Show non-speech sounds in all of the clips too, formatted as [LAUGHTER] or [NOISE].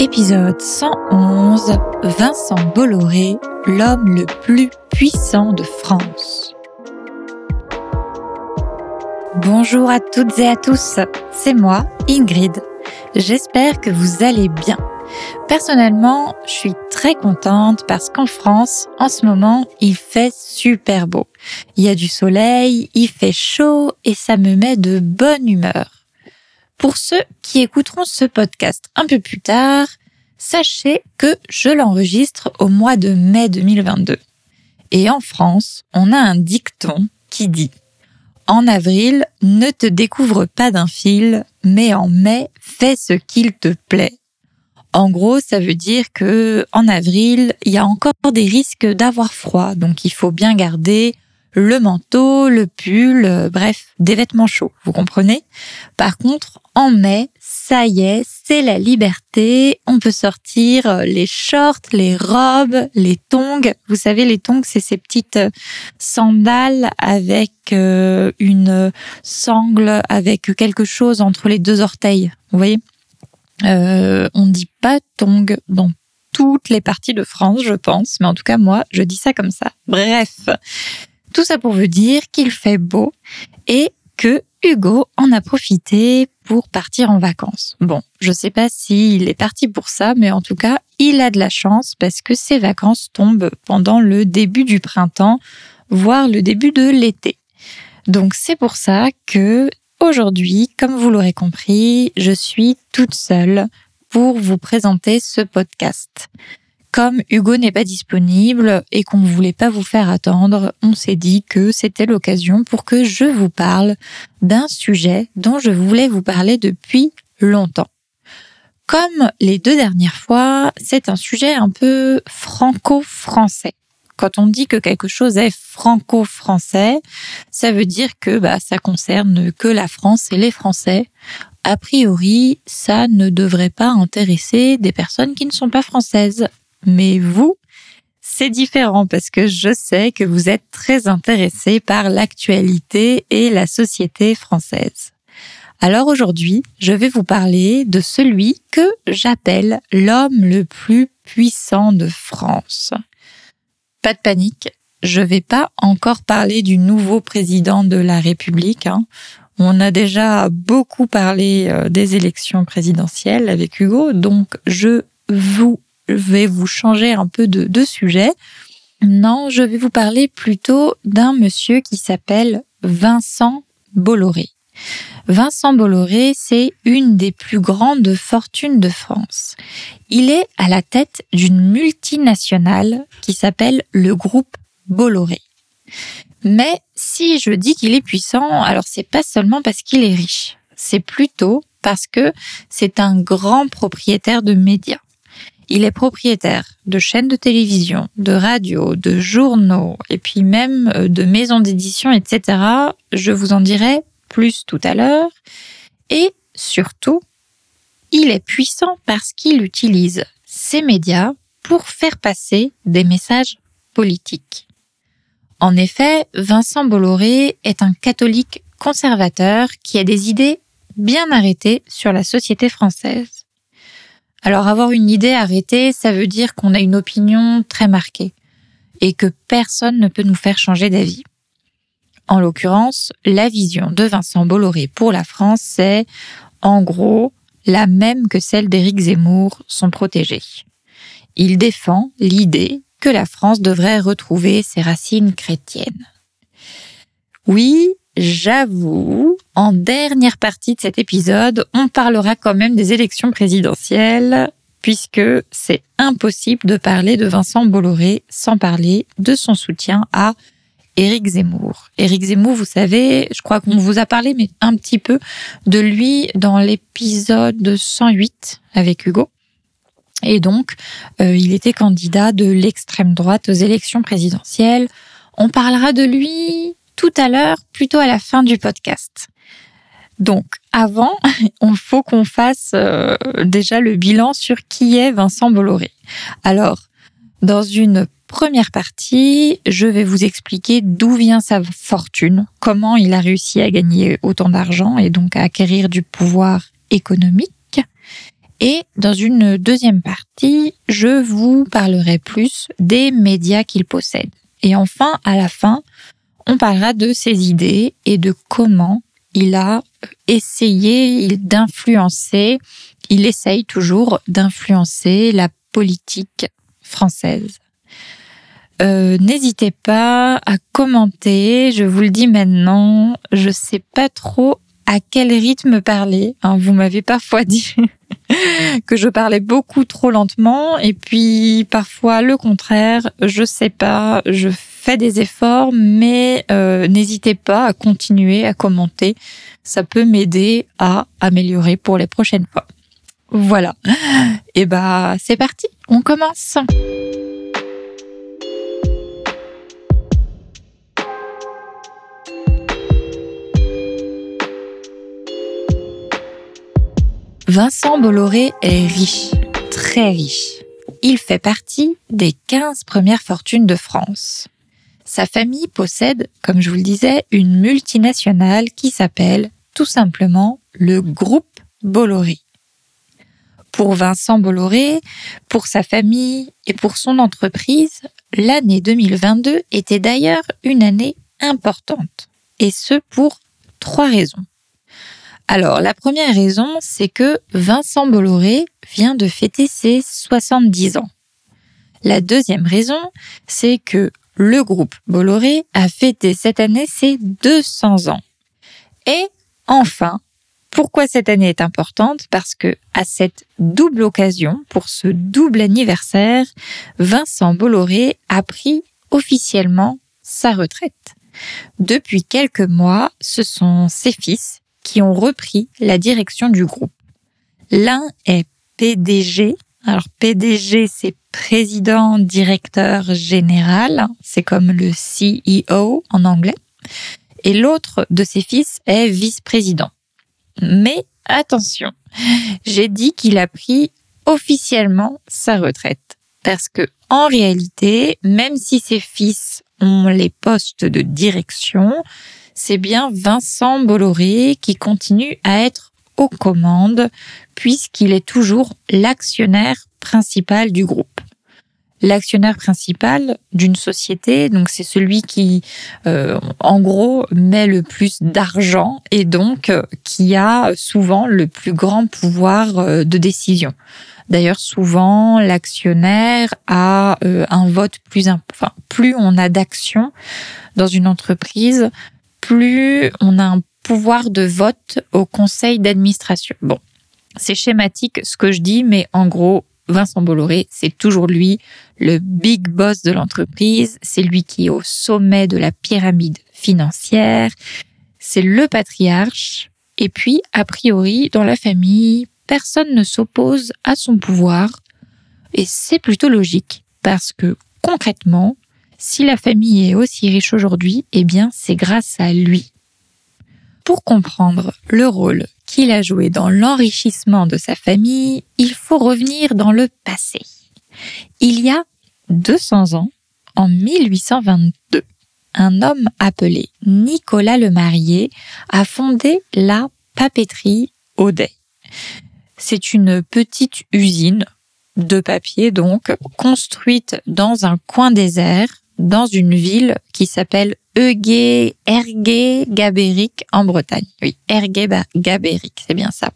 Épisode 111, Vincent Bolloré, l'homme le plus puissant de France. Bonjour à toutes et à tous, c'est moi, Ingrid. J'espère que vous allez bien. Personnellement, je suis très contente parce qu'en France, en ce moment, il fait super beau. Il y a du soleil, il fait chaud et ça me met de bonne humeur. Pour ceux qui écouteront ce podcast un peu plus tard, sachez que je l'enregistre au mois de mai 2022. Et en France, on a un dicton qui dit En avril, ne te découvre pas d'un fil, mais en mai, fais ce qu'il te plaît. En gros, ça veut dire que en avril, il y a encore des risques d'avoir froid, donc il faut bien garder le manteau, le pull, euh, bref, des vêtements chauds, vous comprenez? Par contre, en mai, ça y est, c'est la liberté. On peut sortir euh, les shorts, les robes, les tongs. Vous savez, les tongs, c'est ces petites euh, sandales avec une sangle, avec quelque chose entre les deux orteils. Vous voyez? Euh, On ne dit pas tongs dans toutes les parties de France, je pense, mais en tout cas, moi, je dis ça comme ça. Bref, tout ça pour vous dire qu'il fait beau et que Hugo en a profité pour partir en vacances. Bon, je sais pas s'il est parti pour ça, mais en tout cas, il a de la chance parce que ses vacances tombent pendant le début du printemps, voire le début de l'été. Donc c'est pour ça que aujourd'hui, comme vous l'aurez compris, je suis toute seule pour vous présenter ce podcast. Comme Hugo n'est pas disponible et qu'on ne voulait pas vous faire attendre, on s'est dit que c'était l'occasion pour que je vous parle d'un sujet dont je voulais vous parler depuis longtemps. Comme les deux dernières fois, c'est un sujet un peu franco-français. Quand on dit que quelque chose est franco-français, ça veut dire que bah, ça concerne que la France et les Français. A priori, ça ne devrait pas intéresser des personnes qui ne sont pas françaises. Mais vous, c'est différent parce que je sais que vous êtes très intéressé par l'actualité et la société française. Alors aujourd'hui, je vais vous parler de celui que j'appelle l'homme le plus puissant de France. Pas de panique, je vais pas encore parler du nouveau président de la République. Hein. On a déjà beaucoup parlé euh, des élections présidentielles avec Hugo, donc je vous je vais vous changer un peu de, sujet. Non, je vais vous parler plutôt d'un monsieur qui s'appelle Vincent Bolloré. Vincent Bolloré, c'est une des plus grandes fortunes de France. Il est à la tête d'une multinationale qui s'appelle le groupe Bolloré. Mais si je dis qu'il est puissant, alors c'est pas seulement parce qu'il est riche, c'est plutôt parce que c'est un grand propriétaire de médias. Il est propriétaire de chaînes de télévision, de radio, de journaux et puis même euh, de maisons d'édition, etc. Je vous en dirai plus tout à l'heure. Et surtout, il est puissant parce qu'il utilise ses médias pour faire passer des messages politiques. En effet, Vincent Bolloré est un catholique conservateur qui a des idées bien arrêtées sur la société française. Alors avoir une idée arrêtée, ça veut dire qu'on a une opinion très marquée et que personne ne peut nous faire changer d'avis. En l'occurrence, la vision de Vincent Bolloré pour la France, c'est en gros la même que celle d'Éric Zemmour, son protégé. Il défend l'idée que la France devrait retrouver ses racines chrétiennes. Oui, J'avoue, en dernière partie de cet épisode, on parlera quand même des élections présidentielles, puisque c'est impossible de parler de Vincent Bolloré sans parler de son soutien à Éric Zemmour. Éric Zemmour, vous savez, je crois qu'on vous a parlé, mais un petit peu de lui dans l'épisode 108 avec Hugo. Et donc, euh, il était candidat de l'extrême droite aux élections présidentielles. On parlera de lui tout à l'heure, plutôt à la fin du podcast. Donc, avant, [LAUGHS] il faut qu'on fasse euh, déjà le bilan sur qui est Vincent Bolloré. Alors, dans une première partie, je vais vous expliquer d'où vient sa fortune, comment il a réussi à gagner autant d'argent et donc à acquérir du pouvoir économique. Et dans une deuxième partie, je vous parlerai plus des médias qu'il possède. Et enfin, à la fin, on parlera de ses idées et de comment il a essayé d'influencer, il essaye toujours d'influencer la politique française. Euh, n'hésitez pas à commenter, je vous le dis maintenant, je sais pas trop à quel rythme parler. Hein. vous m'avez parfois [LAUGHS] dit [LAUGHS] que je parlais beaucoup trop lentement et puis parfois le contraire, je sais pas, je fais des efforts, mais euh, n'hésitez pas à continuer à commenter, ça peut m'aider à améliorer pour les prochaines fois. Voilà. Et bah c'est parti, on commence. Vincent Bolloré est riche, très riche. Il fait partie des 15 premières fortunes de France. Sa famille possède, comme je vous le disais, une multinationale qui s'appelle tout simplement le groupe Bolloré. Pour Vincent Bolloré, pour sa famille et pour son entreprise, l'année 2022 était d'ailleurs une année importante. Et ce pour trois raisons. Alors, la première raison, c'est que Vincent Bolloré vient de fêter ses 70 ans. La deuxième raison, c'est que le groupe Bolloré a fêté cette année ses 200 ans. Et enfin, pourquoi cette année est importante? Parce que à cette double occasion, pour ce double anniversaire, Vincent Bolloré a pris officiellement sa retraite. Depuis quelques mois, ce sont ses fils qui ont repris la direction du groupe. L'un est PDG. Alors PDG, c'est président directeur général, c'est comme le CEO en anglais. Et l'autre de ses fils est vice-président. Mais attention, j'ai dit qu'il a pris officiellement sa retraite. Parce que, en réalité, même si ses fils ont les postes de direction, c'est bien Vincent Bolloré qui continue à être aux commandes puisqu'il est toujours l'actionnaire principal du groupe. L'actionnaire principal d'une société, donc c'est celui qui, euh, en gros, met le plus d'argent et donc euh, qui a souvent le plus grand pouvoir euh, de décision. D'ailleurs, souvent, l'actionnaire a un vote plus, enfin, plus on a d'actions dans une entreprise, plus on a un pouvoir de vote au conseil d'administration. Bon, c'est schématique ce que je dis, mais en gros, Vincent Bolloré, c'est toujours lui, le big boss de l'entreprise, c'est lui qui est au sommet de la pyramide financière, c'est le patriarche, et puis, a priori, dans la famille, personne ne s'oppose à son pouvoir, et c'est plutôt logique, parce que concrètement, si la famille est aussi riche aujourd'hui, eh bien c'est grâce à lui. Pour comprendre le rôle qu'il a joué dans l'enrichissement de sa famille, il faut revenir dans le passé. Il y a 200 ans, en 1822, un homme appelé Nicolas le Marié a fondé la papeterie Audet. C'est une petite usine de papier donc construite dans un coin désert dans une ville qui s'appelle Eugué, Ergué Gabéric en Bretagne. Oui, Ergué Gabéric, c'est bien ça.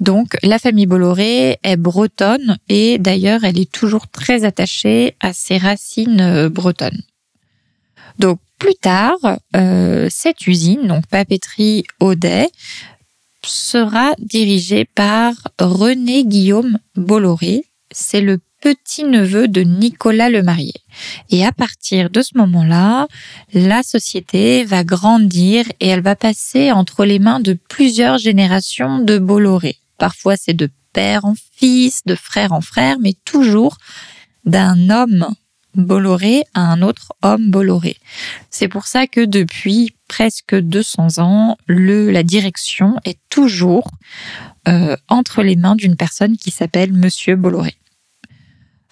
Donc, la famille Bolloré est bretonne et d'ailleurs, elle est toujours très attachée à ses racines euh, bretonnes. Donc, plus tard, euh, cette usine, donc papeterie Audet, sera dirigée par René Guillaume Bolloré. C'est le petit-neveu de Nicolas le marié. Et à partir de ce moment-là, la société va grandir et elle va passer entre les mains de plusieurs générations de Bolloré. Parfois c'est de père en fils, de frère en frère, mais toujours d'un homme Bolloré à un autre homme Bolloré. C'est pour ça que depuis presque 200 ans, la direction est toujours euh, entre les mains d'une personne qui s'appelle Monsieur Bolloré.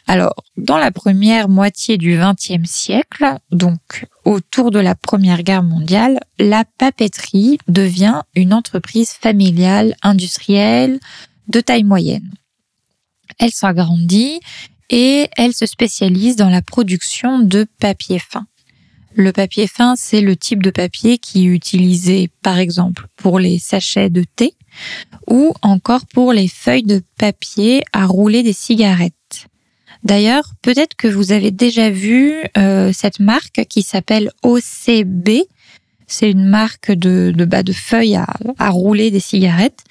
Alors, dans la première moitié du XXe siècle, donc autour de la Première Guerre mondiale, la papeterie devient une entreprise familiale industrielle de taille moyenne. Elle s'agrandit et elle se spécialise dans la production de papier fin. Le papier fin, c'est le type de papier qui est utilisé par exemple pour les sachets de thé ou encore pour les feuilles de papier à rouler des cigarettes. D'ailleurs, peut-être que vous avez déjà vu euh, cette marque qui s'appelle OCB. C'est une marque de, de, de feuilles à, à rouler des cigarettes.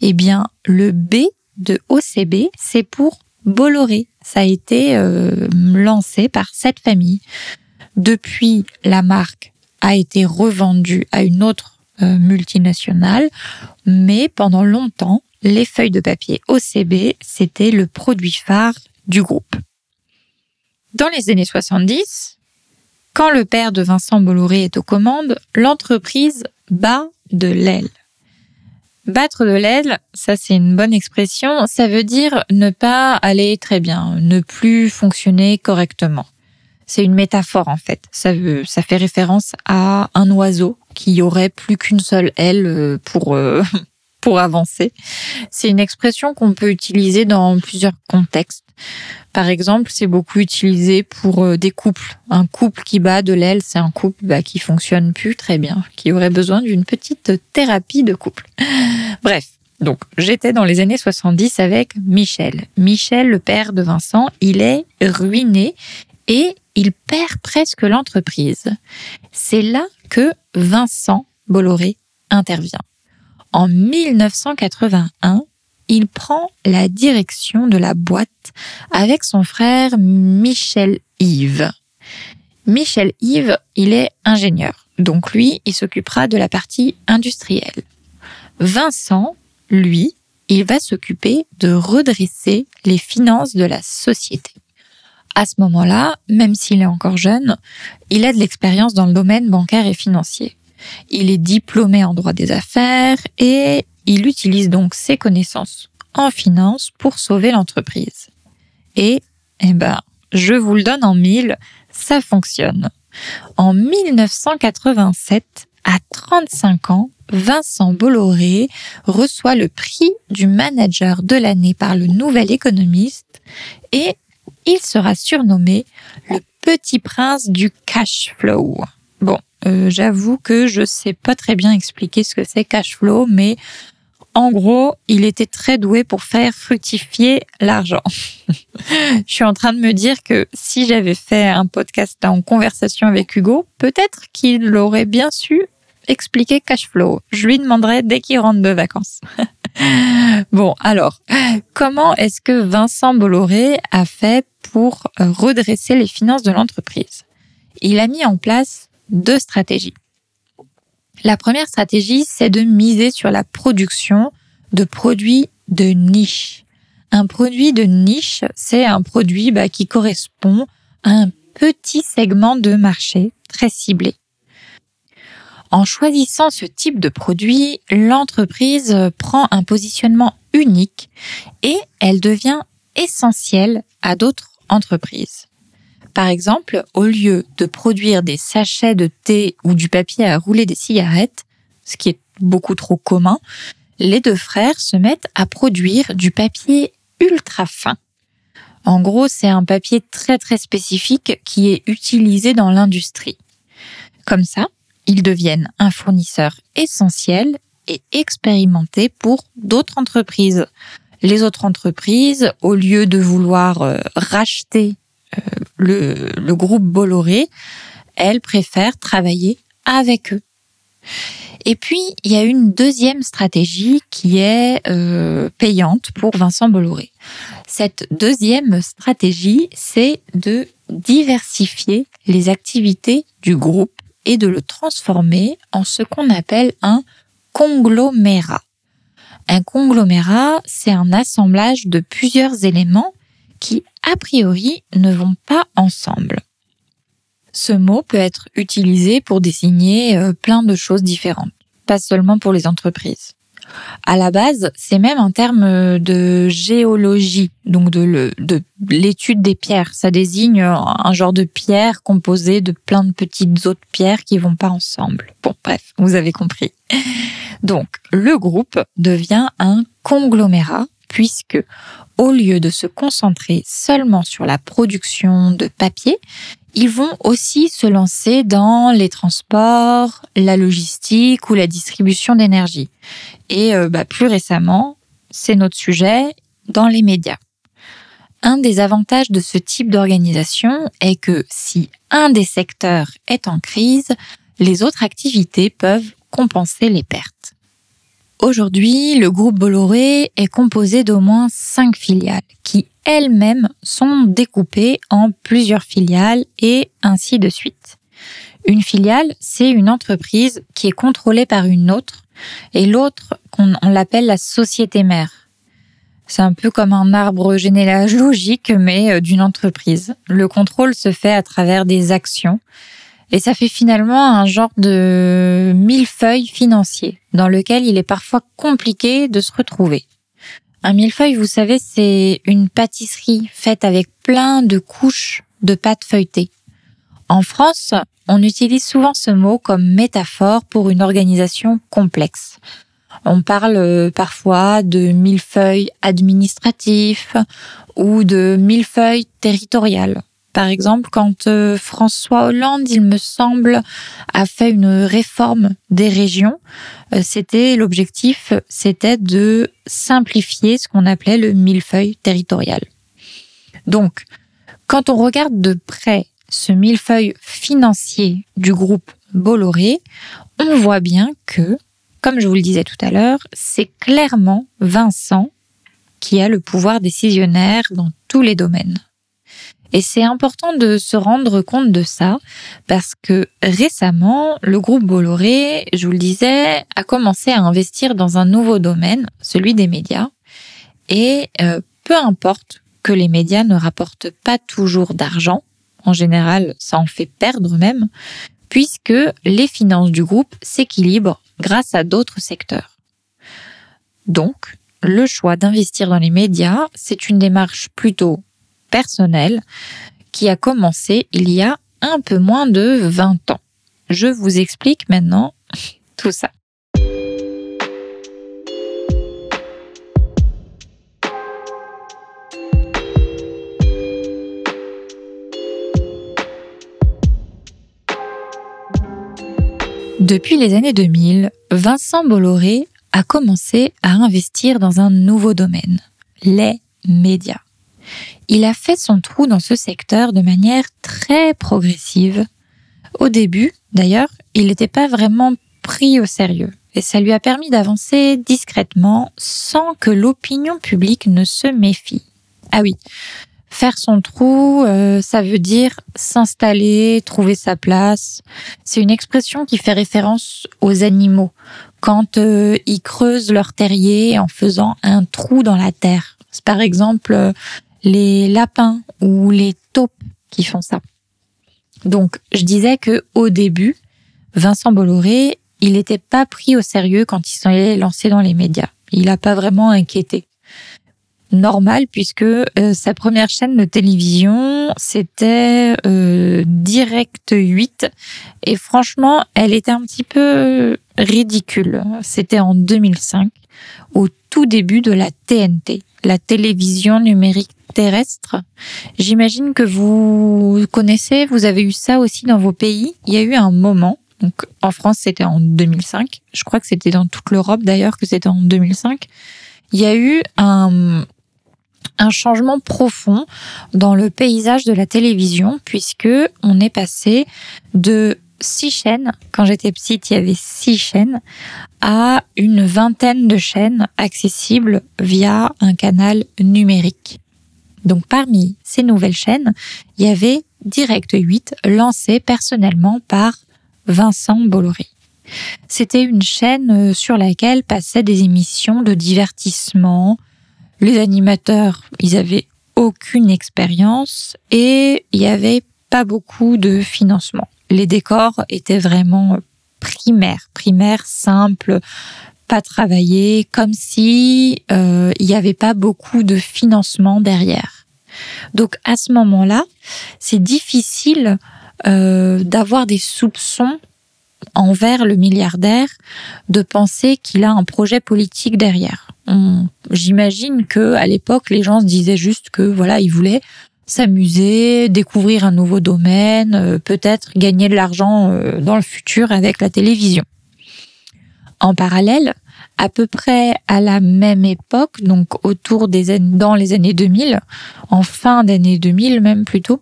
Eh bien, le B de OCB, c'est pour Bolloré. Ça a été euh, lancé par cette famille. Depuis, la marque a été revendue à une autre euh, multinationale, mais pendant longtemps, les feuilles de papier OCB, c'était le produit phare du groupe. Dans les années 70, quand le père de Vincent Bolloré est aux commandes, l'entreprise bat de l'aile. Battre de l'aile, ça c'est une bonne expression, ça veut dire ne pas aller très bien, ne plus fonctionner correctement. C'est une métaphore en fait. Ça, veut, ça fait référence à un oiseau qui aurait plus qu'une seule aile euh, pour euh, [LAUGHS] pour avancer. C'est une expression qu'on peut utiliser dans plusieurs contextes. Par exemple, c'est beaucoup utilisé pour euh, des couples. Un couple qui bat de l'aile, c'est un couple bah, qui fonctionne plus très bien, qui aurait besoin d'une petite thérapie de couple. Bref, donc j'étais dans les années 70 avec Michel. Michel, le père de Vincent, il est ruiné et il perd presque l'entreprise. C'est là que Vincent Bolloré intervient. En 1981, il prend la direction de la boîte avec son frère Michel Yves. Michel Yves, il est ingénieur, donc lui, il s'occupera de la partie industrielle. Vincent, lui, il va s'occuper de redresser les finances de la société. À ce moment-là, même s'il est encore jeune, il a de l'expérience dans le domaine bancaire et financier. Il est diplômé en droit des affaires et il utilise donc ses connaissances en finance pour sauver l'entreprise. Et, eh ben, je vous le donne en mille, ça fonctionne. En 1987, à 35 ans, Vincent Bolloré reçoit le prix du manager de l'année par le Nouvel Économiste et il sera surnommé le petit prince du cash flow. Bon, euh, j'avoue que je sais pas très bien expliquer ce que c'est cash flow, mais en gros, il était très doué pour faire fructifier l'argent. [LAUGHS] je suis en train de me dire que si j'avais fait un podcast en conversation avec Hugo, peut-être qu'il aurait bien su expliquer cash flow. Je lui demanderai dès qu'il rentre de vacances. [LAUGHS] bon, alors, comment est-ce que Vincent Bolloré a fait pour redresser les finances de l'entreprise? Il a mis en place deux stratégies. La première stratégie, c'est de miser sur la production de produits de niche. Un produit de niche, c'est un produit bah, qui correspond à un petit segment de marché très ciblé. En choisissant ce type de produit, l'entreprise prend un positionnement unique et elle devient essentielle à d'autres entreprises. Par exemple, au lieu de produire des sachets de thé ou du papier à rouler des cigarettes, ce qui est beaucoup trop commun, les deux frères se mettent à produire du papier ultra fin. En gros, c'est un papier très très spécifique qui est utilisé dans l'industrie. Comme ça, ils deviennent un fournisseur essentiel et expérimenté pour d'autres entreprises. Les autres entreprises, au lieu de vouloir euh, racheter le, le groupe Bolloré, elle préfère travailler avec eux. Et puis, il y a une deuxième stratégie qui est euh, payante pour Vincent Bolloré. Cette deuxième stratégie, c'est de diversifier les activités du groupe et de le transformer en ce qu'on appelle un conglomérat. Un conglomérat, c'est un assemblage de plusieurs éléments qui, a priori, ne vont pas ensemble. Ce mot peut être utilisé pour désigner euh, plein de choses différentes, pas seulement pour les entreprises. À la base, c'est même un terme de géologie, donc de l'étude des pierres. Ça désigne un genre de pierre composée de plein de petites autres pierres qui vont pas ensemble. Bon, bref, vous avez compris. Donc, le groupe devient un conglomérat puisque au lieu de se concentrer seulement sur la production de papier, ils vont aussi se lancer dans les transports, la logistique ou la distribution d'énergie. Et euh, bah, plus récemment, c'est notre sujet, dans les médias. Un des avantages de ce type d'organisation est que si un des secteurs est en crise, les autres activités peuvent compenser les pertes. Aujourd'hui, le groupe Bolloré est composé d'au moins cinq filiales qui elles-mêmes sont découpées en plusieurs filiales et ainsi de suite. Une filiale, c'est une entreprise qui est contrôlée par une autre et l'autre, on, l'appelle la société mère. C'est un peu comme un arbre généalogique, mais euh, d'une entreprise. Le contrôle se fait à travers des actions. Et ça fait finalement un genre de millefeuille financier, dans lequel il est parfois compliqué de se retrouver. Un millefeuille, vous savez, c'est une pâtisserie faite avec plein de couches de pâte feuilletée. En France, on utilise souvent ce mot comme métaphore pour une organisation complexe. On parle euh, parfois de millefeuille administratif ou de millefeuille territorial. Par exemple, quand euh, François Hollande, il me semble, a fait une réforme des régions, euh, c'était l'objectif, c'était de simplifier ce qu'on appelait le millefeuille territorial. Donc, quand on regarde de près ce millefeuille financier du groupe Bolloré, on voit bien que comme je vous le disais tout à l'heure, c'est clairement Vincent qui a le pouvoir décisionnaire dans tous les domaines. Et c'est important de se rendre compte de ça parce que récemment, le groupe Bolloré, je vous le disais, a commencé à investir dans un nouveau domaine, celui des médias. Et euh, peu importe que les médias ne rapportent pas toujours d'argent, en général, ça en fait perdre même, puisque les finances du groupe s'équilibrent grâce à d'autres secteurs. Donc, le choix d'investir dans les médias, c'est une démarche plutôt personnelle qui a commencé il y a un peu moins de 20 ans. Je vous explique maintenant [LAUGHS] tout ça. Depuis les années 2000, Vincent Bolloré a commencé à investir dans un nouveau domaine, les médias. Il a fait son trou dans ce secteur de manière très progressive. Au début, d'ailleurs, il n'était pas vraiment pris au sérieux et ça lui a permis d'avancer discrètement sans que l'opinion publique ne se méfie. Ah oui, Faire son trou, euh, ça veut dire s'installer, trouver sa place. C'est une expression qui fait référence aux animaux quand euh, ils creusent leur terrier en faisant un trou dans la terre. C'est par exemple euh, les lapins ou les taupes qui font ça. Donc, je disais que au début, Vincent Bolloré, il n'était pas pris au sérieux quand il s'est lancé dans les médias. Il n'a pas vraiment inquiété normal puisque euh, sa première chaîne de télévision c'était euh, Direct 8 et franchement elle était un petit peu ridicule. C'était en 2005 au tout début de la TNT, la télévision numérique terrestre. J'imagine que vous connaissez, vous avez eu ça aussi dans vos pays. Il y a eu un moment donc en France, c'était en 2005. Je crois que c'était dans toute l'Europe d'ailleurs que c'était en 2005. Il y a eu un, un changement profond dans le paysage de la télévision puisque on est passé de six chaînes, quand j'étais petite il y avait six chaînes, à une vingtaine de chaînes accessibles via un canal numérique. Donc parmi ces nouvelles chaînes, il y avait Direct 8 lancé personnellement par Vincent Bolloré. C'était une chaîne sur laquelle passaient des émissions de divertissement, les animateurs, ils avaient aucune expérience et il y avait pas beaucoup de financement. Les décors étaient vraiment primaires, primaires, simples, pas travaillés, comme si euh, il n'y avait pas beaucoup de financement derrière. Donc à ce moment-là, c'est difficile euh, d'avoir des soupçons envers le milliardaire de penser qu'il a un projet politique derrière. J'imagine que à l'époque, les gens se disaient juste que voilà, il voulait s'amuser, découvrir un nouveau domaine, euh, peut-être gagner de l'argent euh, dans le futur avec la télévision. En parallèle, à peu près à la même époque, donc autour des dans les années 2000, en fin d'année 2000 même plutôt,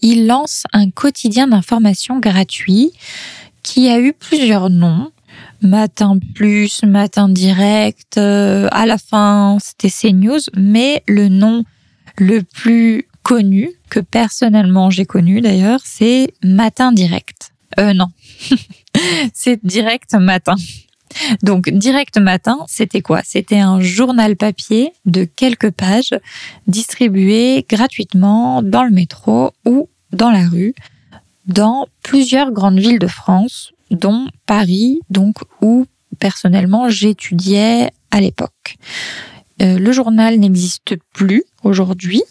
il lance un quotidien d'information gratuit qui a eu plusieurs noms. Matin Plus, Matin Direct, euh, à la fin c'était CNews, mais le nom le plus connu, que personnellement j'ai connu d'ailleurs, c'est Matin Direct. Euh non, [LAUGHS] c'est Direct Matin. Donc Direct Matin, c'était quoi? C'était un journal papier de quelques pages distribué gratuitement dans le métro ou dans la rue dans plusieurs grandes villes de France, dont Paris, donc où personnellement j'étudiais à l'époque. Euh, le journal n'existe plus aujourd'hui,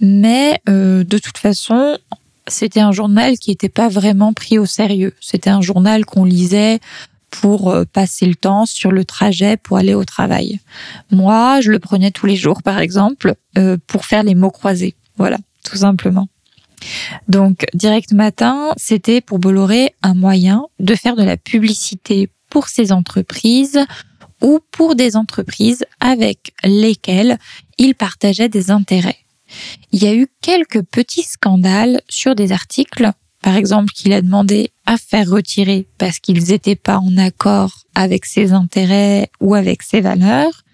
mais euh, de toute façon, c'était un journal qui n'était pas vraiment pris au sérieux. C'était un journal qu'on lisait pour euh, passer le temps sur le trajet pour aller au travail. Moi, je le prenais tous les jours, par exemple, euh, pour faire les mots croisés. Voilà, tout simplement. Donc, Direct Matin, c'était pour Bolloré un moyen de faire de la publicité pour ses entreprises ou pour des entreprises avec lesquelles il partageait des intérêts. Il y a eu quelques petits scandales sur des articles par exemple, qu'il a demandé à faire retirer parce qu'ils n'étaient pas en accord avec ses intérêts ou avec ses valeurs.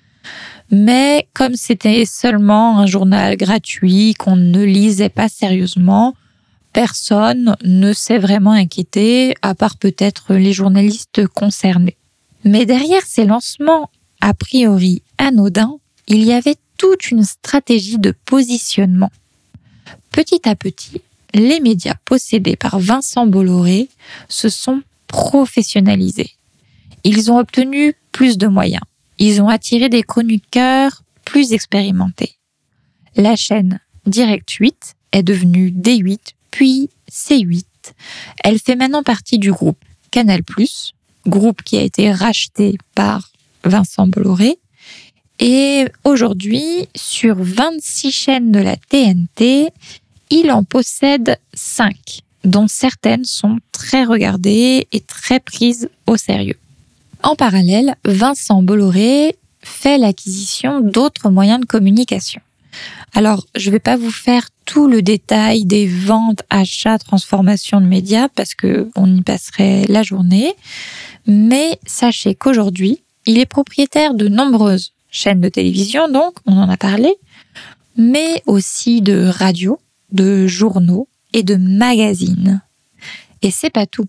Mais comme c'était seulement un journal gratuit qu'on ne lisait pas sérieusement, personne ne s'est vraiment inquiété, à part peut-être les journalistes concernés. Mais derrière ces lancements a priori anodins, il y avait toute une stratégie de positionnement. Petit à petit, les médias possédés par Vincent Bolloré se sont professionnalisés. Ils ont obtenu plus de moyens. Ils ont attiré des chroniqueurs plus expérimentés. La chaîne Direct 8 est devenue D8 puis C8. Elle fait maintenant partie du groupe Canal+, groupe qui a été racheté par Vincent Bolloré. Et aujourd'hui, sur 26 chaînes de la TNT, il en possède cinq, dont certaines sont très regardées et très prises au sérieux. En parallèle, Vincent Bolloré fait l'acquisition d'autres moyens de communication. Alors, je ne vais pas vous faire tout le détail des ventes, achats, transformations de médias parce que on y passerait la journée, mais sachez qu'aujourd'hui, il est propriétaire de nombreuses chaînes de télévision, donc on en a parlé, mais aussi de radio, de journaux et de magazines. Et c'est pas tout.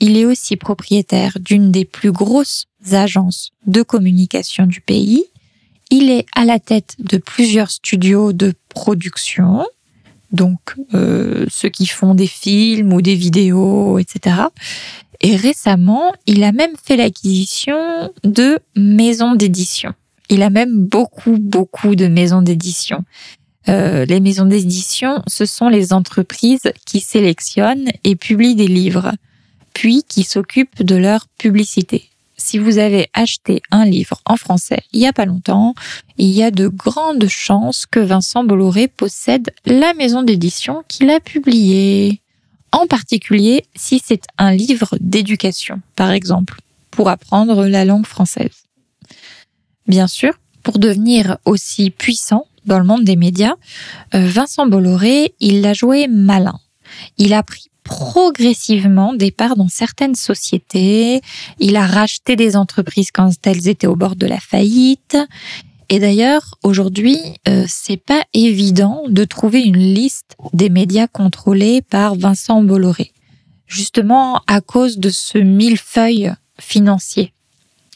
Il est aussi propriétaire d'une des plus grosses agences de communication du pays. Il est à la tête de plusieurs studios de production, donc euh, ceux qui font des films ou des vidéos, etc. Et récemment, il a même fait l'acquisition de maisons d'édition. Il a même beaucoup, beaucoup de maisons d'édition. Euh, les maisons d'édition, ce sont les entreprises qui sélectionnent et publient des livres, puis qui s'occupent de leur publicité. Si vous avez acheté un livre en français il y a pas longtemps, il y a de grandes chances que Vincent Bolloré possède la maison d'édition qui l'a publié. En particulier si c'est un livre d'éducation, par exemple, pour apprendre la langue française. Bien sûr, pour devenir aussi puissant, dans le monde des médias, euh, Vincent Bolloré, il l'a joué malin. Il a pris progressivement des parts dans certaines sociétés, il a racheté des entreprises quand elles étaient au bord de la faillite. Et d'ailleurs, aujourd'hui, euh, c'est pas évident de trouver une liste des médias contrôlés par Vincent Bolloré. Justement à cause de ce millefeuille financier.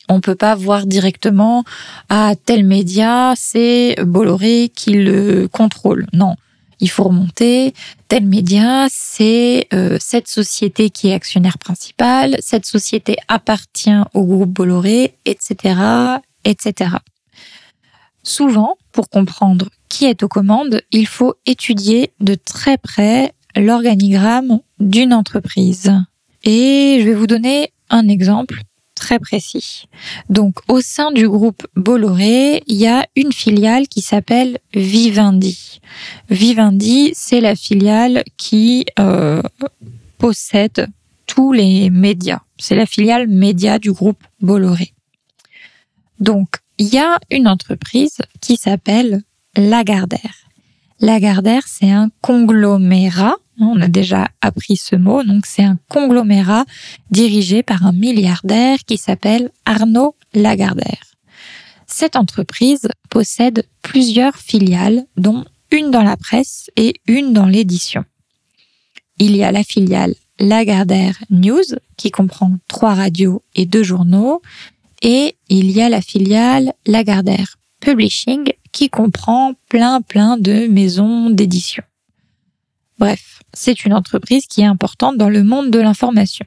On peut pas voir directement à ah, tel média, c'est Bolloré qui le contrôle. Non, il faut remonter. Tel média, c'est euh, cette société qui est actionnaire principal. Cette société appartient au groupe Bolloré, etc., etc. Souvent, pour comprendre qui est aux commandes, il faut étudier de très près l'organigramme d'une entreprise. Et je vais vous donner un exemple très précis. Donc, au sein du groupe Bolloré, il y a une filiale qui s'appelle Vivendi. Vivendi, c'est la filiale qui euh, possède tous les médias. C'est la filiale média du groupe Bolloré. Donc, il y a une entreprise qui s'appelle Lagardère. Lagardère, c'est un conglomérat. On a déjà appris ce mot. Donc, c'est un conglomérat dirigé par un milliardaire qui s'appelle Arnaud Lagardère. Cette entreprise possède plusieurs filiales, dont une dans la presse et une dans l'édition. Il y a la filiale Lagardère News, qui comprend trois radios et deux journaux, et il y a la filiale Lagardère Publishing, qui comprend plein plein de maisons d'édition. Bref, c'est une entreprise qui est importante dans le monde de l'information.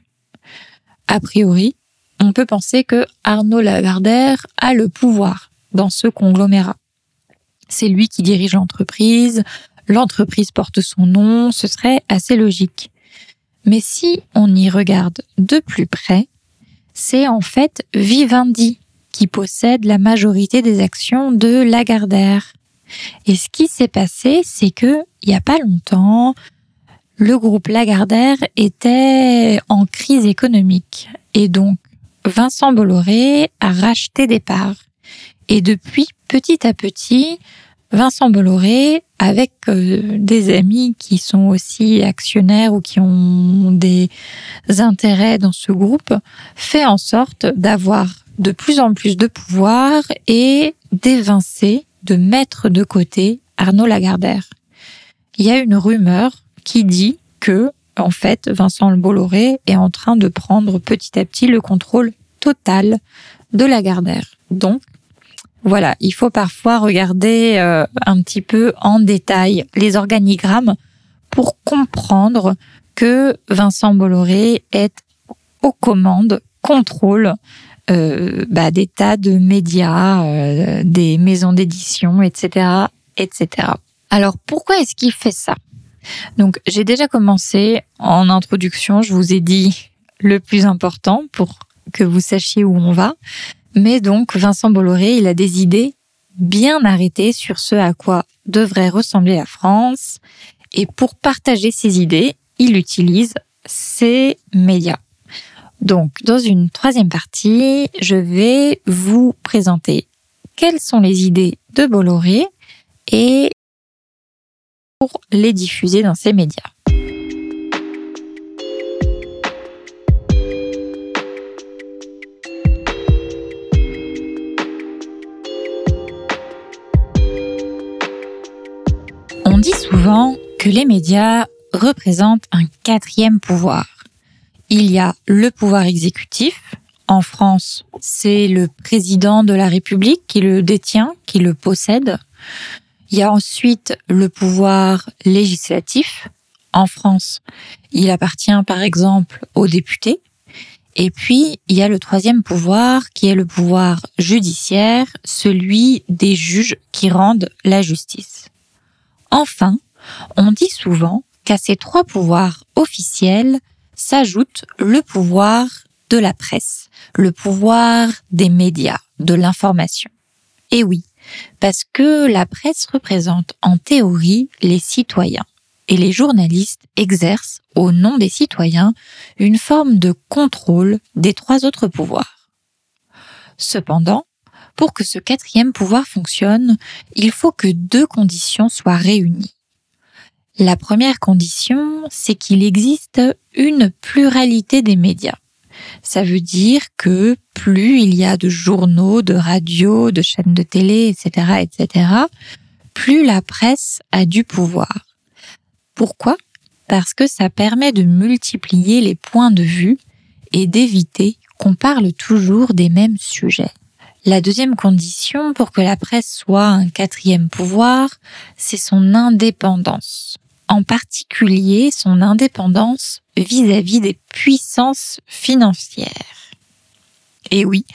A priori, on peut penser que Arnaud Lagardère a le pouvoir dans ce conglomérat. C'est lui qui dirige l'entreprise, l'entreprise porte son nom, ce serait assez logique. Mais si on y regarde de plus près, c'est en fait Vivendi qui possède la majorité des actions de Lagardère. Et ce qui s'est passé, c'est que il y a pas longtemps, le groupe Lagardère était en crise économique et donc Vincent Bolloré a racheté des parts. Et depuis, petit à petit, Vincent Bolloré, avec euh, des amis qui sont aussi actionnaires ou qui ont des intérêts dans ce groupe, fait en sorte d'avoir de plus en plus de pouvoir et d'évincer, de mettre de côté Arnaud Lagardère. Il y a une rumeur qui dit que, en fait, Vincent Bolloré est en train de prendre petit à petit le contrôle total de Lagardère. Donc, voilà, il faut parfois regarder euh, un petit peu en détail les organigrammes pour comprendre que Vincent Bolloré est aux commandes, contrôle euh, bah, des tas de médias, euh, des maisons d'édition, etc., etc. Alors pourquoi est-ce qu'il fait ça? Donc j'ai déjà commencé en introduction, je vous ai dit le plus important pour que vous sachiez où on va. Mais donc, Vincent Bolloré, il a des idées bien arrêtées sur ce à quoi devrait ressembler la France. Et pour partager ses idées, il utilise ses médias. Donc, dans une troisième partie, je vais vous présenter quelles sont les idées de Bolloré et pour les diffuser dans ses médias. On dit souvent que les médias représentent un quatrième pouvoir. Il y a le pouvoir exécutif. En France, c'est le président de la République qui le détient, qui le possède. Il y a ensuite le pouvoir législatif. En France, il appartient par exemple aux députés. Et puis, il y a le troisième pouvoir qui est le pouvoir judiciaire, celui des juges qui rendent la justice. Enfin, on dit souvent qu'à ces trois pouvoirs officiels s'ajoute le pouvoir de la presse, le pouvoir des médias, de l'information. Et oui, parce que la presse représente en théorie les citoyens et les journalistes exercent au nom des citoyens une forme de contrôle des trois autres pouvoirs. Cependant, pour que ce quatrième pouvoir fonctionne, il faut que deux conditions soient réunies. La première condition, c'est qu'il existe une pluralité des médias. Ça veut dire que plus il y a de journaux, de radios, de chaînes de télé, etc., etc., plus la presse a du pouvoir. Pourquoi? Parce que ça permet de multiplier les points de vue et d'éviter qu'on parle toujours des mêmes sujets. La deuxième condition pour que la presse soit un quatrième pouvoir, c'est son indépendance. En particulier son indépendance vis-à-vis des puissances financières. Et oui,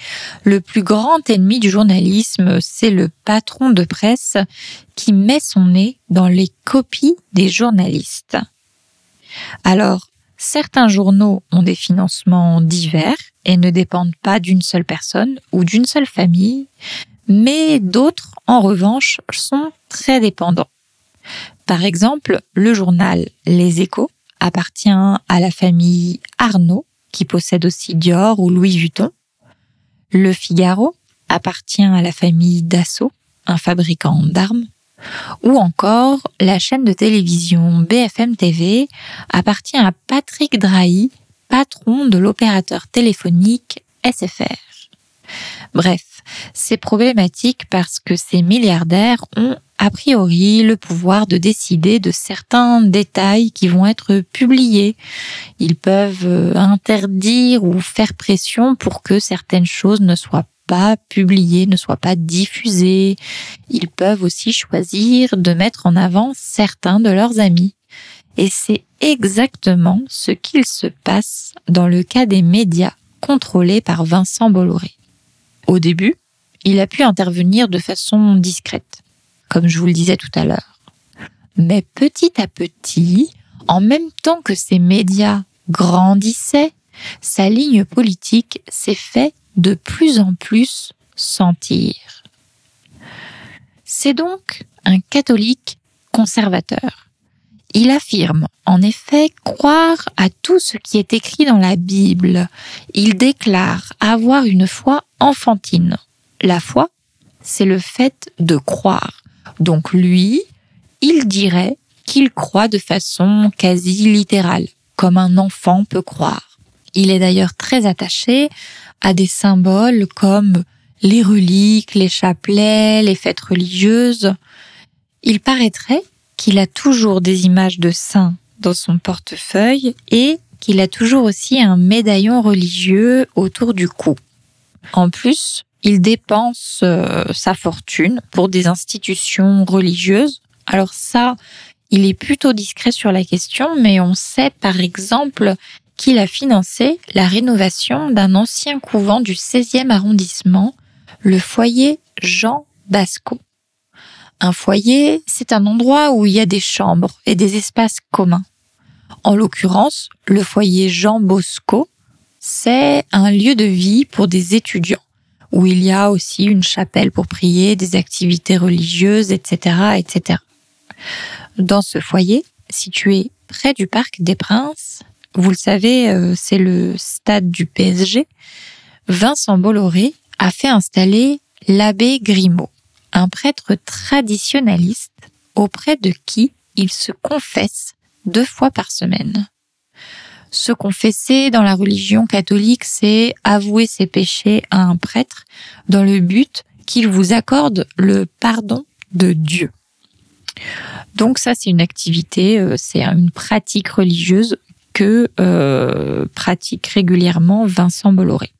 le plus grand ennemi du journalisme, c'est le patron de presse qui met son nez dans les copies des journalistes. Alors, Certains journaux ont des financements divers et ne dépendent pas d'une seule personne ou d'une seule famille, mais d'autres, en revanche, sont très dépendants. Par exemple, le journal Les Échos appartient à la famille Arnaud, qui possède aussi Dior ou Louis Vuitton. Le Figaro appartient à la famille Dassault, un fabricant d'armes. Ou encore, la chaîne de télévision BFM TV appartient à Patrick Drahi, patron de l'opérateur téléphonique SFR. Bref, c'est problématique parce que ces milliardaires ont a priori le pouvoir de décider de certains détails qui vont être publiés. Ils peuvent euh, interdire ou faire pression pour que certaines choses ne soient pas publiées, ne soient pas diffusées. Ils peuvent aussi choisir de mettre en avant certains de leurs amis. Et c'est exactement ce qu'il se passe dans le cas des médias contrôlés par Vincent Bolloré. Au début, il a pu intervenir de façon discrète, comme je vous le disais tout à l'heure. Mais petit à petit, en même temps que ces médias grandissaient, sa ligne politique s'est fait de plus en plus sentir. C'est donc un catholique conservateur. Il affirme en effet croire à tout ce qui est écrit dans la Bible. Il déclare avoir une foi enfantine. La foi, c'est le fait de croire. Donc lui, il dirait qu'il croit de façon quasi littérale, comme un enfant peut croire. Il est d'ailleurs très attaché à des symboles comme les reliques, les chapelets, les fêtes religieuses. Il paraîtrait qu'il a toujours des images de saints dans son portefeuille et qu'il a toujours aussi un médaillon religieux autour du cou. En plus, il dépense euh, sa fortune pour des institutions religieuses. Alors ça, il est plutôt discret sur la question, mais on sait par exemple qu'il a financé la rénovation d'un ancien couvent du 16e arrondissement, le foyer Jean Basco. Un foyer, c'est un endroit où il y a des chambres et des espaces communs. En l'occurrence, le foyer Jean Bosco, c'est un lieu de vie pour des étudiants, où il y a aussi une chapelle pour prier, des activités religieuses, etc., etc. Dans ce foyer, situé près du Parc des Princes, vous le savez, euh, c'est le stade du PSG, Vincent Bolloré a fait installer l'abbé Grimaud un prêtre traditionnaliste auprès de qui il se confesse deux fois par semaine. Se confesser dans la religion catholique, c'est avouer ses péchés à un prêtre dans le but qu'il vous accorde le pardon de Dieu. Donc ça, c'est une activité, euh, c'est une pratique religieuse que euh, pratique régulièrement Vincent Bolloré.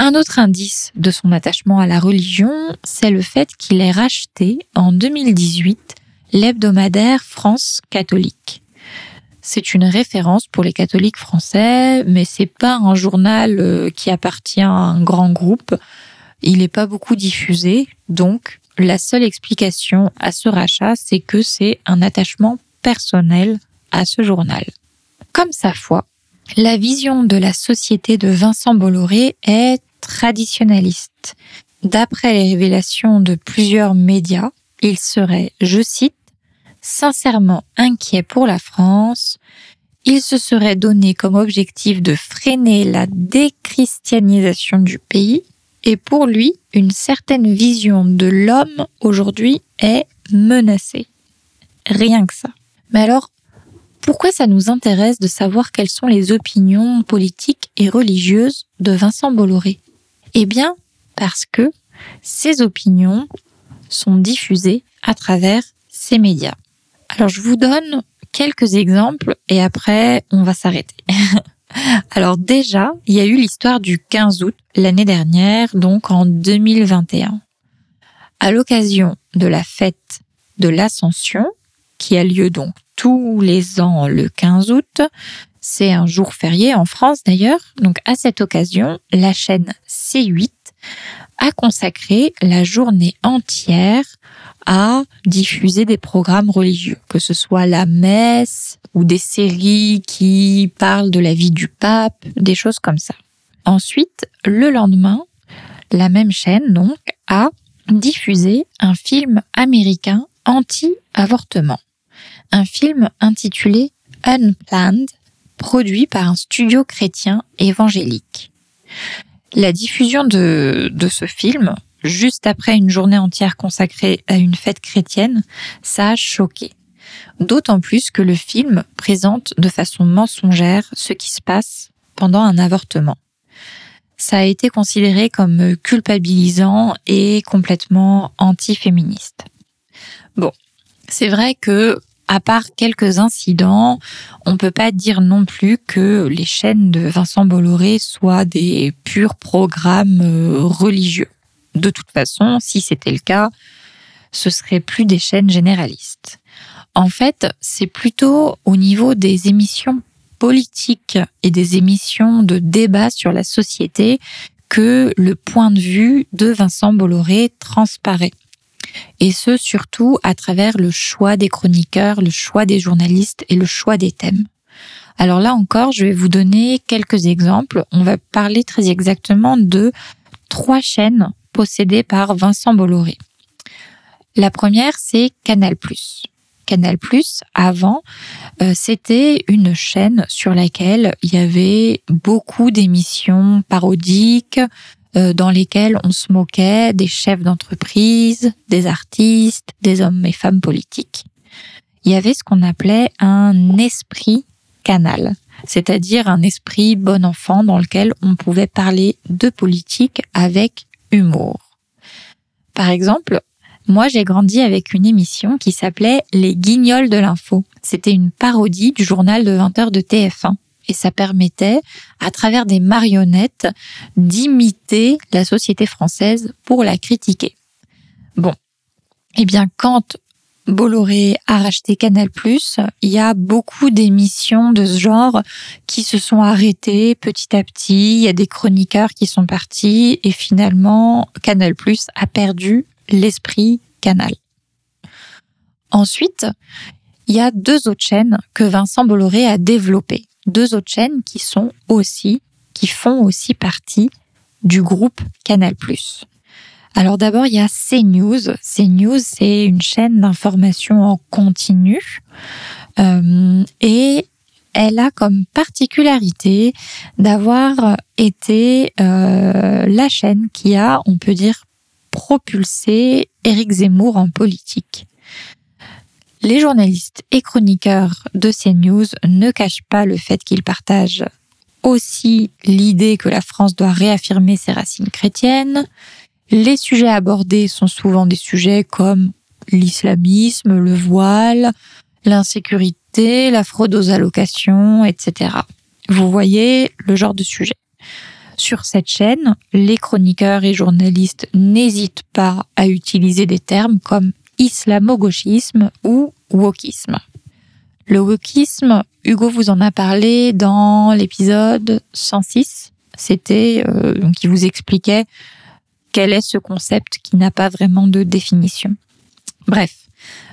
Un autre indice de son attachement à la religion, c'est le fait qu'il ait racheté en 2018 l'hebdomadaire France catholique. C'est une référence pour les catholiques français, mais c'est pas un journal euh, qui appartient à un grand groupe. Il n'est pas beaucoup diffusé, donc la seule explication à ce rachat, c'est que c'est un attachement personnel à ce journal. Comme sa foi, la vision de la société de Vincent Bolloré est traditionnaliste. D'après les révélations de plusieurs médias, il serait, je cite, sincèrement inquiet pour la France. Il se serait donné comme objectif de freiner la déchristianisation du pays et pour lui, une certaine vision de l'homme aujourd'hui est menacée. Rien que ça. Mais alors, pourquoi ça nous intéresse de savoir quelles sont les opinions politiques et religieuses de Vincent Bolloré? Eh bien, parce que ces opinions sont diffusées à travers ces médias. Alors, je vous donne quelques exemples et après, on va s'arrêter. [LAUGHS] Alors déjà, il y a eu l'histoire du 15 août l'année dernière, donc en 2021. À l'occasion de la fête de l'Ascension, qui a lieu donc tous les ans le 15 août, c'est un jour férié en France d'ailleurs. Donc à cette occasion, la chaîne C8 a consacré la journée entière à diffuser des programmes religieux, que ce soit la messe ou des séries qui parlent de la vie du pape, des choses comme ça. Ensuite, le lendemain, la même chaîne donc a diffusé un film américain anti-avortement. Un film intitulé Unplanned, produit par un studio chrétien évangélique. La diffusion de, de ce film, juste après une journée entière consacrée à une fête chrétienne, ça a choqué. D'autant plus que le film présente de façon mensongère ce qui se passe pendant un avortement. Ça a été considéré comme culpabilisant et complètement anti-féministe. Bon, c'est vrai que à part quelques incidents, on peut pas dire non plus que les chaînes de Vincent Bolloré soient des purs programmes euh, religieux. De toute façon, si c'était le cas, ce serait plus des chaînes généralistes. En fait, c'est plutôt au niveau des émissions politiques et des émissions de débat sur la société que le point de vue de Vincent Bolloré transparaît. Et ce, surtout à travers le choix des chroniqueurs, le choix des journalistes et le choix des thèmes. Alors là encore, je vais vous donner quelques exemples. On va parler très exactement de trois chaînes possédées par Vincent Bolloré. La première, c'est Canal+. Canal+, avant, euh, c'était une chaîne sur laquelle il y avait beaucoup d'émissions parodiques, euh, dans lesquelles on se moquait des chefs d'entreprise, des artistes, des hommes et femmes politiques. Il y avait ce qu'on appelait un esprit canal, c'est-à-dire un esprit bon enfant dans lequel on pouvait parler de politique avec Par exemple, moi j'ai grandi avec une émission qui s'appelait Les Guignols de l'info. C'était une parodie du journal de 20h de TF1 et ça permettait, à travers des marionnettes, d'imiter la société française pour la critiquer. Bon. Eh bien, quand Bolloré a racheté Canal+, il y a beaucoup d'émissions de ce genre qui se sont arrêtées petit à petit. Il y a des chroniqueurs qui sont partis et finalement, Canal+, a perdu l'esprit Canal. Ensuite, il y a deux autres chaînes que Vincent Bolloré a développées deux autres chaînes qui sont aussi, qui font aussi partie du groupe Canal+. Alors d'abord, il y a CNews. CNews, c'est une chaîne d'information en continu euh, et elle a comme particularité d'avoir été euh, la chaîne qui a, on peut dire, propulsé Éric Zemmour en politique. Les journalistes et chroniqueurs de CNews ne cachent pas le fait qu'ils partagent aussi l'idée que la France doit réaffirmer ses racines chrétiennes. Les sujets abordés sont souvent des sujets comme l'islamisme, le voile, l'insécurité, la fraude aux allocations, etc. Vous voyez le genre de sujet. Sur cette chaîne, les chroniqueurs et journalistes n'hésitent pas à utiliser des termes comme islamo-gauchisme ou wokisme. Le wokisme, Hugo vous en a parlé dans l'épisode 106. C'était euh, donc il vous expliquait quel est ce concept qui n'a pas vraiment de définition. Bref,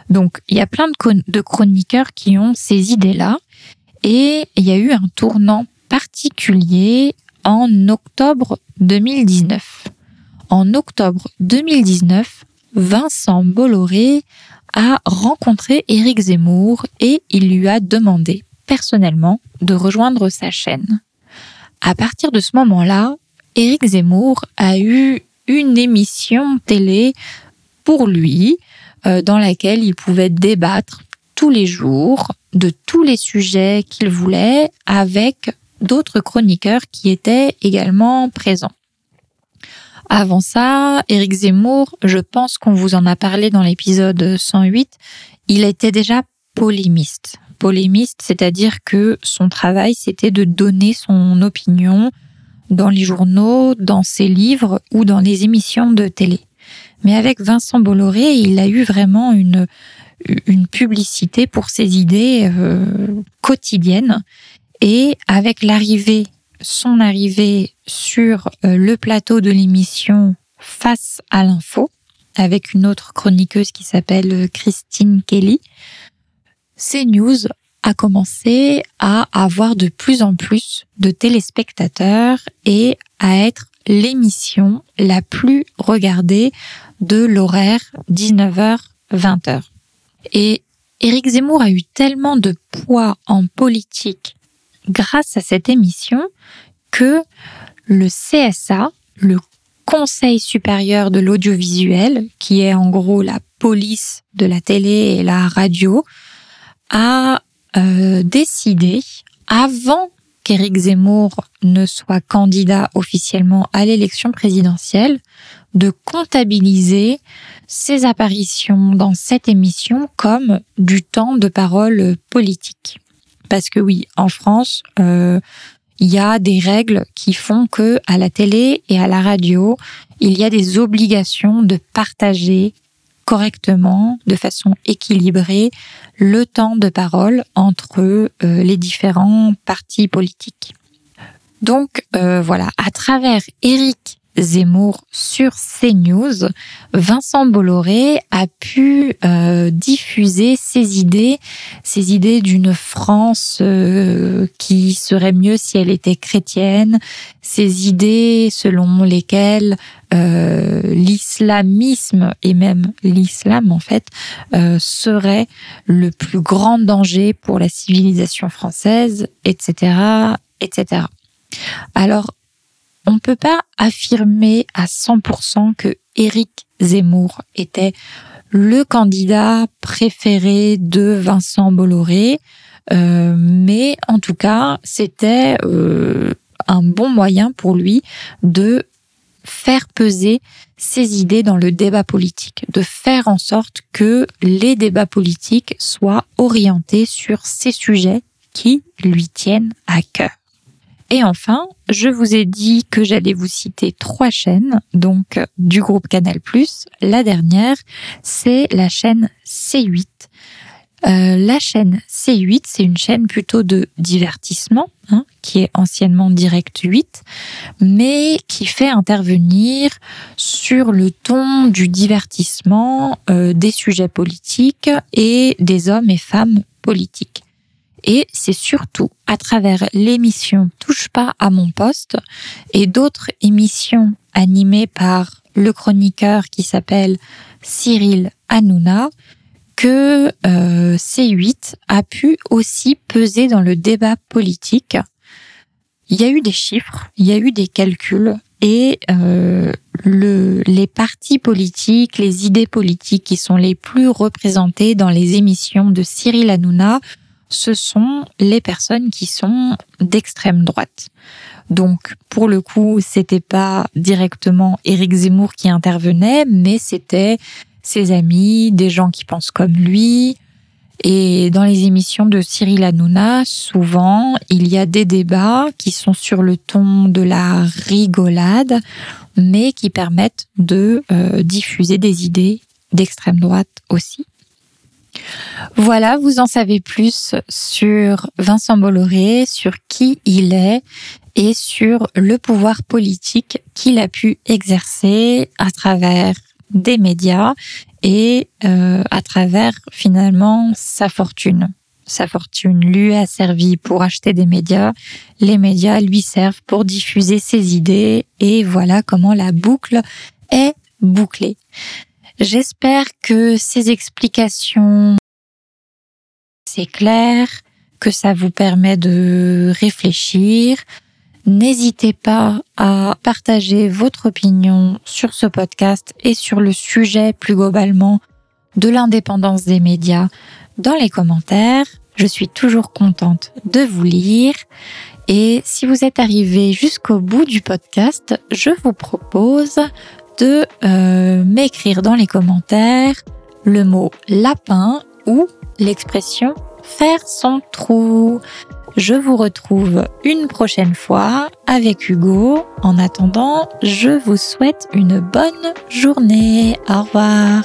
donc il y a plein de, chroniqueurs qui ont ces idées-là et il y a eu un tournant particulier en octobre 2019. En octobre 2019, Vincent Bolloré a rencontré Éric Zemmour et il lui a demandé personnellement de rejoindre sa chaîne. À partir de ce moment-là, Éric Zemmour a eu une émission télé pour lui euh, dans laquelle il pouvait débattre tous les jours de tous les sujets qu'il voulait avec d'autres chroniqueurs qui étaient également présents. Avant ça, Éric Zemmour, je pense qu'on vous en a parlé dans l'épisode 108, il était déjà polémiste. Polémiste, c'est-à-dire que son travail, c'était de donner son opinion dans les journaux, dans ses livres ou dans les émissions de télé. Mais avec Vincent Bolloré, il a eu vraiment une, une publicité pour ses idées euh, quotidiennes. Et avec l'arrivée son arrivée sur euh, le plateau de l'émission Face à l'info, avec une autre chroniqueuse qui s'appelle Christine Kelly, CNews a commencé à avoir de plus en plus de téléspectateurs et à être l'émission la plus regardée de l'horaire 19h-20h. Et Éric Zemmour a eu tellement de poids en politique grâce à cette émission que le CSA, le Conseil supérieur de l'audiovisuel, qui est en gros la police de la télé et la radio, a euh, décidé, avant qu'Éric Zemmour ne soit candidat officiellement à l'élection présidentielle, de comptabiliser ses apparitions dans cette émission comme du temps de parole politique. Parce que oui, en France, euh, il y a des règles qui font que à la télé et à la radio, il y a des obligations de partager correctement, de façon équilibrée, le temps de parole entre euh, les différents partis politiques. Donc euh, voilà, à travers Éric Zemmour sur CNews, Vincent Bolloré a pu euh, diffuser ses idées, ses idées d'une France euh, qui serait mieux si elle était chrétienne, ses idées selon lesquelles euh, l'islamisme et même l'islam en fait serait le plus grand danger pour la civilisation française, etc., etc. Alors on ne peut pas affirmer à 100% que Éric Zemmour était le candidat préféré de Vincent Bolloré, euh, mais en tout cas, c'était euh, un bon moyen pour lui de faire peser ses idées dans le débat politique, de faire en sorte que les débats politiques soient orientés sur ces sujets qui lui tiennent à cœur. Et enfin, je vous ai dit que j'allais vous citer trois chaînes, donc du groupe Canal+. La dernière, c'est la chaîne C8. Euh, la chaîne C8, c'est une chaîne plutôt de divertissement, hein, qui est anciennement Direct 8, mais qui fait intervenir sur le ton du divertissement euh, des sujets politiques et des hommes et femmes politiques. Et c'est surtout à travers l'émission Touche pas à mon poste et d'autres émissions animées par le chroniqueur qui s'appelle Cyril Hanouna que euh, C8 a pu aussi peser dans le débat politique. Il y a eu des chiffres, il y a eu des calculs et euh, le, les partis politiques, les idées politiques qui sont les plus représentées dans les émissions de Cyril Hanouna ce sont les personnes qui sont d'extrême droite. Donc, pour le coup, c'était pas directement Éric Zemmour qui intervenait, mais c'était ses amis, des gens qui pensent comme lui. Et dans les émissions de Cyril Hanouna, souvent, il y a des débats qui sont sur le ton de la rigolade, mais qui permettent de euh, diffuser des idées d'extrême droite aussi. Voilà, vous en savez plus sur Vincent Bolloré, sur qui il est et sur le pouvoir politique qu'il a pu exercer à travers des médias et euh, à travers finalement sa fortune. Sa fortune lui a servi pour acheter des médias, les médias lui servent pour diffuser ses idées et voilà comment la boucle est bouclée. J'espère que ces explications, c'est clair, que ça vous permet de réfléchir. N'hésitez pas à partager votre opinion sur ce podcast et sur le sujet plus globalement de l'indépendance des médias dans les commentaires. Je suis toujours contente de vous lire. Et si vous êtes arrivé jusqu'au bout du podcast, je vous propose de euh, m'écrire dans les commentaires le mot lapin ou l'expression faire son trou. Je vous retrouve une prochaine fois avec Hugo. En attendant, je vous souhaite une bonne journée. Au revoir.